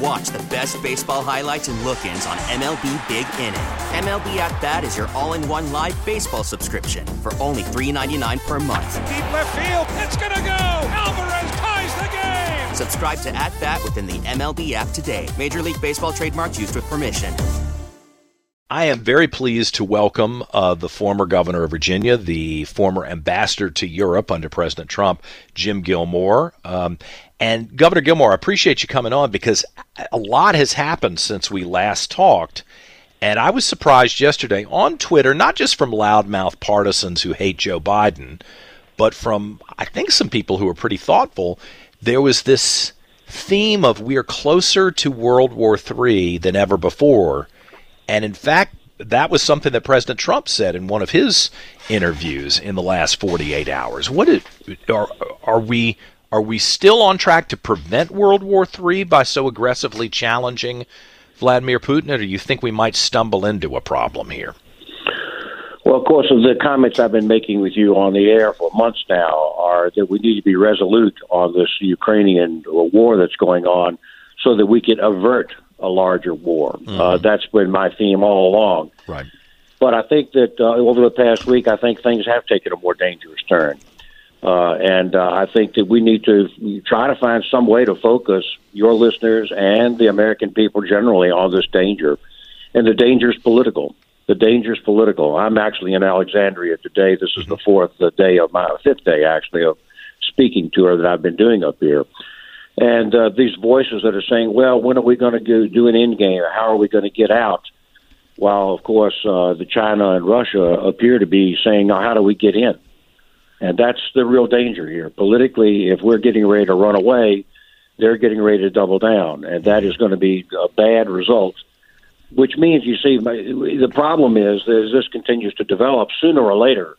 And watch the best baseball highlights and look-ins on MLB Big Inning. MLB At Bat is your all-in-one live baseball subscription for only $3.99 per month. Deep left field, it's gonna go. Alvarez ties the game. Subscribe to At Bat within the MLB app today. Major League Baseball trademarks used with permission. I am very pleased to welcome uh, the former governor of Virginia, the former ambassador to Europe under President Trump, Jim Gilmore. Um, and Governor Gilmore, I appreciate you coming on because a lot has happened since we last talked. And I was surprised yesterday on Twitter, not just from loudmouth partisans who hate Joe Biden, but from, I think, some people who are pretty thoughtful. There was this theme of we're closer to World War III than ever before and in fact, that was something that President Trump said in one of his interviews in the last 48 hours. What is, are are we are we still on track to prevent World War III by so aggressively challenging Vladimir Putin, or do you think we might stumble into a problem here? Well, of course, the comments I've been making with you on the air for months now are that we need to be resolute on this Ukrainian war that's going on so that we can avert a larger war. Mm-hmm. Uh, that's been my theme all along. Right. But I think that uh, over the past week, I think things have taken a more dangerous turn. Uh, and uh, I think that we need to try to find some way to focus your listeners and the American people generally on this danger. And the danger is political. The danger is political. I'm actually in Alexandria today. This is the mm-hmm. fourth uh, day of my fifth day, actually, of speaking tour that I've been doing up here and uh, these voices that are saying, "Well, when are we going to do, an end game? How are we going to get out?" While of course uh, the China and Russia appear to be saying, "Now, how do we get in?" And that's the real danger here. Politically, if we're getting ready to run away, they're getting ready to double down, and that is going to be a bad result. Which means, you see, the problem is that as this continues to develop, sooner or later,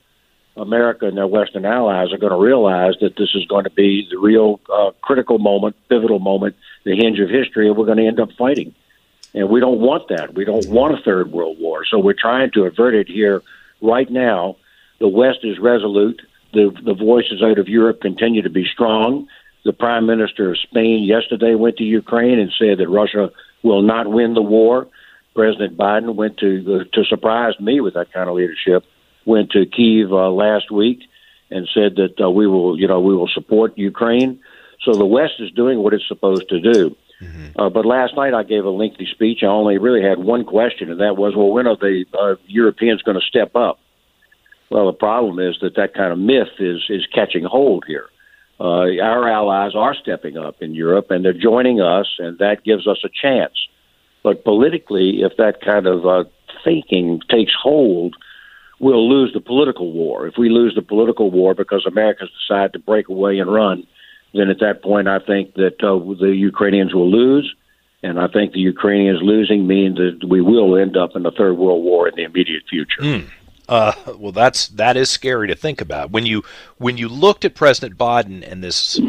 America and their Western allies are going to realize that this is going to be the real uh, critical moment, pivotal moment, the hinge of history, and we're going to end up fighting. And we don't want that. We don't want a third world war. So we're trying to avert it here right now. The West is resolute. The, the voices out of Europe continue to be strong. The Prime Minister of Spain yesterday went to Ukraine and said that Russia will not win the war. President Biden went to uh, to surprise me with that kind of leadership went to Kiev uh, last week and said that uh, we will, you know, we will support Ukraine. So the West is doing what it's supposed to do. Mm-hmm. Uh, but last night I gave a lengthy speech. I only really had one question, and that was, well, when are the uh, Europeans going to step up? Well, the problem is that that kind of myth is is catching hold here. Uh, our allies are stepping up in Europe, and they're joining us, and that gives us a chance. But politically, if that kind of uh, thinking takes hold, we'll lose the political war. If we lose the political war because Americans decide to break away and run, then at that point, I think that uh, the Ukrainians will lose. And I think the Ukrainians losing means that we will end up in the third world war in the immediate future. Mm. Uh, well, that's that is scary to think about. When you when you looked at President Biden and this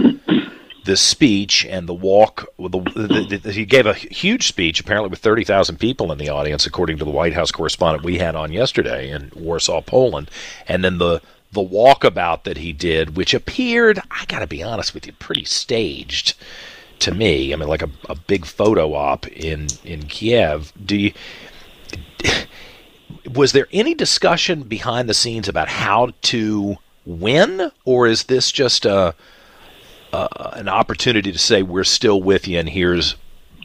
the speech and the walk. The, the, the, he gave a huge speech, apparently with 30,000 people in the audience, according to the White House correspondent we had on yesterday in Warsaw, Poland. And then the the walkabout that he did, which appeared, I got to be honest with you, pretty staged to me. I mean, like a, a big photo op in in Kiev. Do you? Was there any discussion behind the scenes about how to win, or is this just a uh, an opportunity to say we're still with you and here's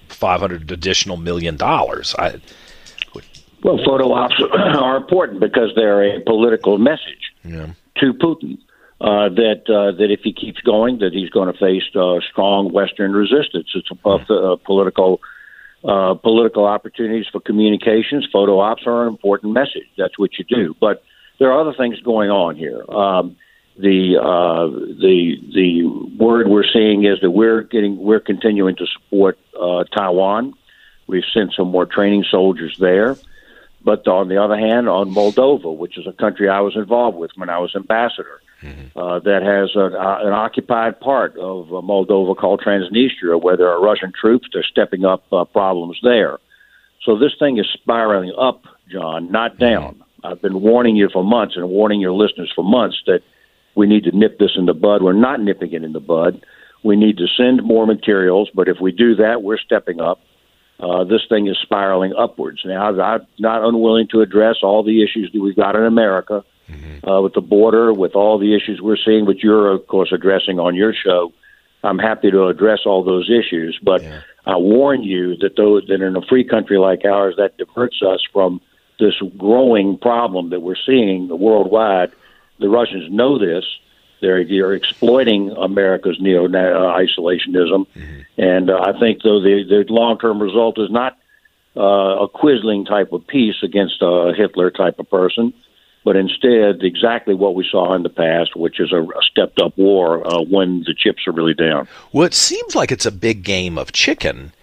500 additional million dollars. I, well, photo ops are important because they're a political message yeah. to Putin uh, that uh, that if he keeps going, that he's going to face uh, strong Western resistance. It's a, a political uh, political opportunities for communications. Photo ops are an important message. That's what you do. But there are other things going on here. Um, the uh, the the word we're seeing is that we're getting we're continuing to support uh, Taiwan. We've sent some more training soldiers there. But on the other hand, on Moldova, which is a country I was involved with when I was ambassador, mm-hmm. uh, that has a, an occupied part of uh, Moldova called Transnistria, where there are Russian troops. They're stepping up uh, problems there. So this thing is spiraling up, John, not mm-hmm. down. Mm-hmm. I've been warning you for months and warning your listeners for months that we need to nip this in the bud. We're not nipping it in the bud. We need to send more materials, but if we do that, we're stepping up. Uh, this thing is spiraling upwards. Now, I'm not unwilling to address all the issues that we've got in America mm-hmm. uh, with the border, with all the issues we're seeing, which you're, of course, addressing on your show. I'm happy to address all those issues, but yeah. I warn you that those that in a free country like ours, that diverts us from this growing problem that we're seeing worldwide. The Russians know this. They're, they're exploiting America's neo uh, isolationism, mm-hmm. and uh, I think though the, the long term result is not uh, a Quisling type of peace against a Hitler type of person, but instead exactly what we saw in the past, which is a, a stepped up war uh, when the chips are really down. Well, it seems like it's a big game of chicken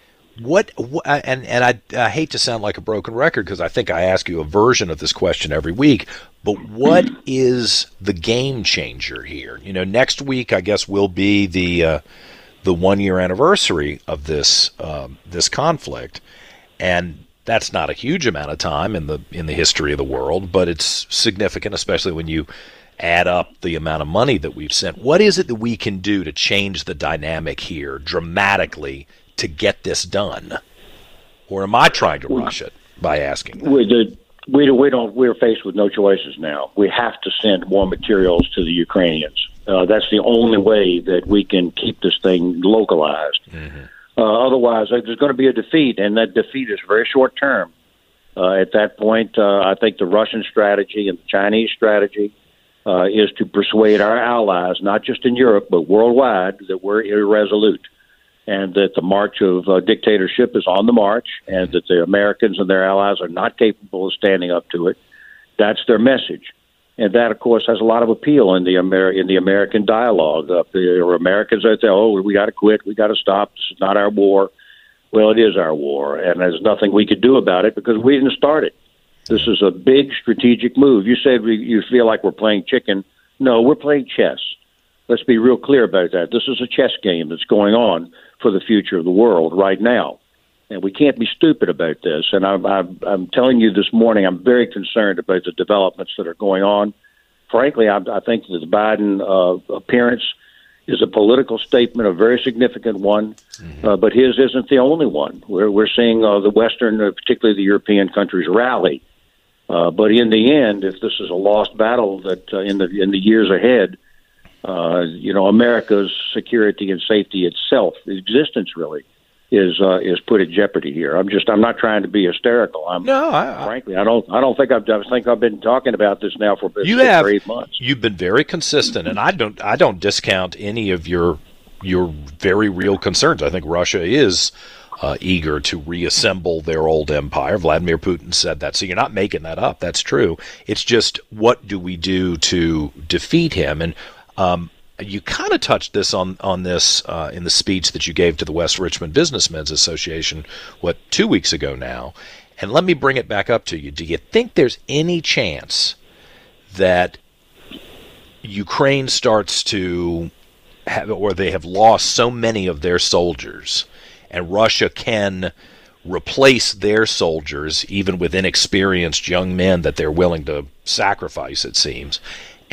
what, what and and I, I hate to sound like a broken record because I think I ask you a version of this question every week, but what is the game changer here? You know, next week I guess will be the uh, the one year anniversary of this um, this conflict, and that's not a huge amount of time in the in the history of the world, but it's significant, especially when you add up the amount of money that we've sent. What is it that we can do to change the dynamic here dramatically to get this done? Or am I trying to rush it by asking? We, the, we, we don't. We're faced with no choices now. We have to send more materials to the Ukrainians. Uh, that's the only way that we can keep this thing localized. Mm-hmm. Uh, otherwise, uh, there's going to be a defeat, and that defeat is very short term. Uh, at that point, uh, I think the Russian strategy and the Chinese strategy uh, is to persuade our allies, not just in Europe but worldwide, that we're irresolute and that the march of uh, dictatorship is on the march, and that the Americans and their allies are not capable of standing up to it. That's their message, and that, of course, has a lot of appeal in the Amer- in the American dialogue. Uh, there are Americans that say, "Oh, we got to quit, we got to stop. This is not our war." Well, it is our war, and there's nothing we could do about it because we didn't start it. This is a big strategic move. You said we, you feel like we're playing chicken. No, we're playing chess. Let's be real clear about that. This is a chess game that's going on for the future of the world right now. And we can't be stupid about this. And I'm, I'm, I'm telling you this morning, I'm very concerned about the developments that are going on. Frankly, I, I think that the Biden uh, appearance is a political statement, a very significant one, mm-hmm. uh, but his isn't the only one. We're, we're seeing uh, the Western, uh, particularly the European countries, rally. Uh, but in the end, if this is a lost battle that uh, in the in the years ahead, uh, you know, America's security and safety itself, existence really, is uh, is put at jeopardy here. I'm just I'm not trying to be hysterical. I'm no, I, frankly I don't I don't think I've I think I've been talking about this now for you have, eight months. You've been very consistent, and I don't I don't discount any of your your very real concerns. I think Russia is. Uh, eager to reassemble their old empire. Vladimir Putin said that. So you're not making that up. That's true. It's just what do we do to defeat him? And um, you kind of touched this on on this uh, in the speech that you gave to the West Richmond Businessmen's Association, what two weeks ago now. And let me bring it back up to you. Do you think there's any chance that Ukraine starts to have, or they have lost so many of their soldiers, and Russia can replace their soldiers, even with inexperienced young men that they're willing to sacrifice, it seems,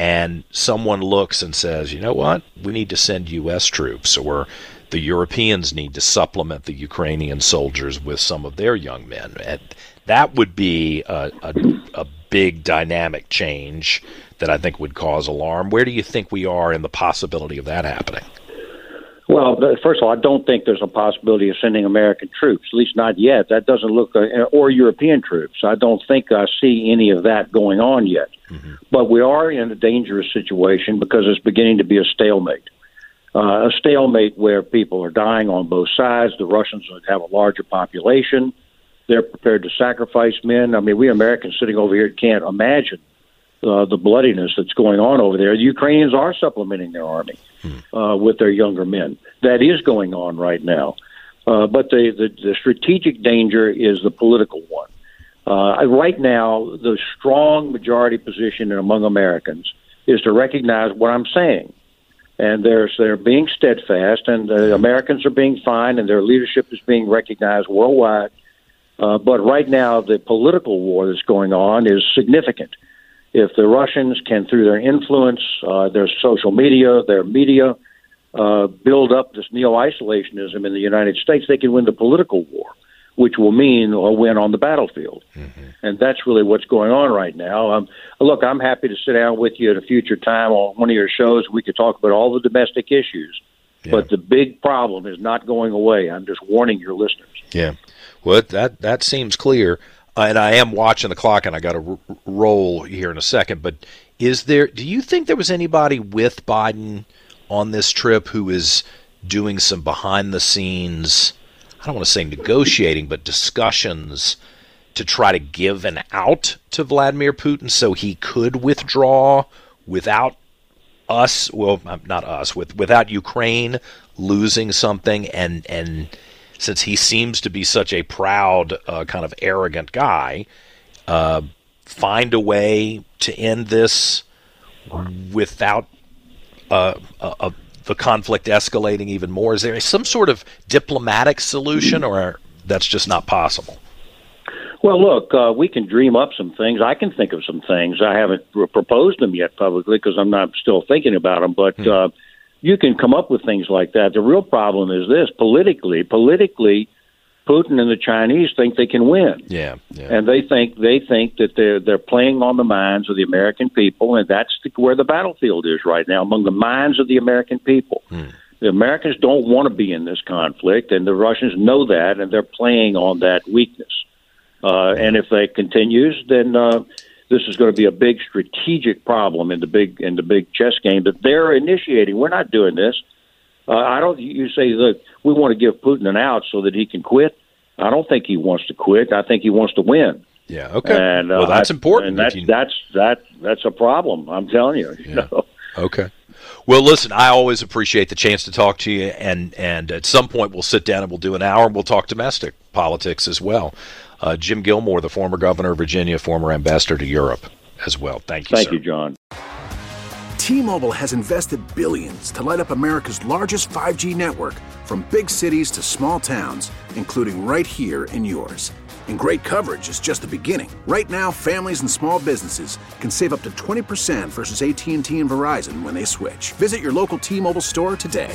and someone looks and says, you know what, we need to send U.S. troops, or the Europeans need to supplement the Ukrainian soldiers with some of their young men. And that would be a, a, a big dynamic change that I think would cause alarm. Where do you think we are in the possibility of that happening? Well, first of all, I don't think there's a possibility of sending American troops, at least not yet. That doesn't look, uh, or European troops. I don't think I see any of that going on yet. Mm-hmm. But we are in a dangerous situation because it's beginning to be a stalemate. uh, a stalemate where people are dying on both sides. The Russians have a larger population. They're prepared to sacrifice men. I mean, we Americans sitting over here can't imagine uh, the bloodiness that's going on over there. The Ukrainians are supplementing their army uh, with their younger men. That is going on right now. Uh, but the, the, the strategic danger is the political one. Uh, right now, the strong majority position among Americans is to recognize what I'm saying. And they're, they're being steadfast, and the Americans are being fine, and their leadership is being recognized worldwide. Uh, but right now, the political war that's going on is significant. If the Russians can, through their influence, uh, their social media, their media, uh, build up this neo isolationism in the United States, they can win the political war, which will mean a win on the battlefield. Mm-hmm. And that's really what's going on right now. Um, look, I'm happy to sit down with you at a future time on one of your shows. We could talk about all the domestic issues. Yeah. But the big problem is not going away. I'm just warning your listeners. Yeah. Well, that that seems clear. Uh, and I am watching the clock, and I got to r- roll here in a second. But is there? Do you think there was anybody with Biden on this trip who is doing some behind the scenes? I don't want to say negotiating, but discussions to try to give an out to Vladimir Putin so he could withdraw without us. Well, not us. With without Ukraine losing something and and since he seems to be such a proud, uh, kind of arrogant guy, uh, find a way to end this without uh, the conflict escalating even more? Is there some sort of diplomatic solution, or that's just not possible? Well, look, uh, we can dream up some things. I can think of some things. I haven't proposed them yet publicly because I'm not still thinking about them. But hmm. uh, you can come up with things like that. The real problem is this: politically, politically, Putin and the Chinese think they can win. Yeah, yeah. and they think they think that they're they're playing on the minds of the American people, and that's the, where the battlefield is right now, among the minds of the American people. Hmm. The Americans don't want to be in this conflict, and the Russians know that, and they're playing on that weakness. Uh, and if that continues, then uh, this is going to be a big strategic problem in the big in the big chess game that they're initiating. We're not doing this. Uh, I don't. You say that we want to give Putin an out so that he can quit. I don't think he wants to quit. I think he wants to win. Yeah. Okay. And, uh, well, that's I, important. And that's you... that's that that's a problem. I'm telling you. you yeah. know? Okay. Well, listen, I always appreciate the chance to talk to you, and and at some point we'll sit down and we'll do an hour and we'll talk domestic politics as well. Uh, Jim Gilmore, the former governor of Virginia, former ambassador to Europe as well. Thank you. Thank sir. you, John. T-Mobile has invested billions to light up America's largest 5G network, from big cities to small towns, including right here in yours. And great coverage is just the beginning. Right now, families and small businesses can save up to 20% versus AT&T and Verizon when they switch. Visit your local T-Mobile store today.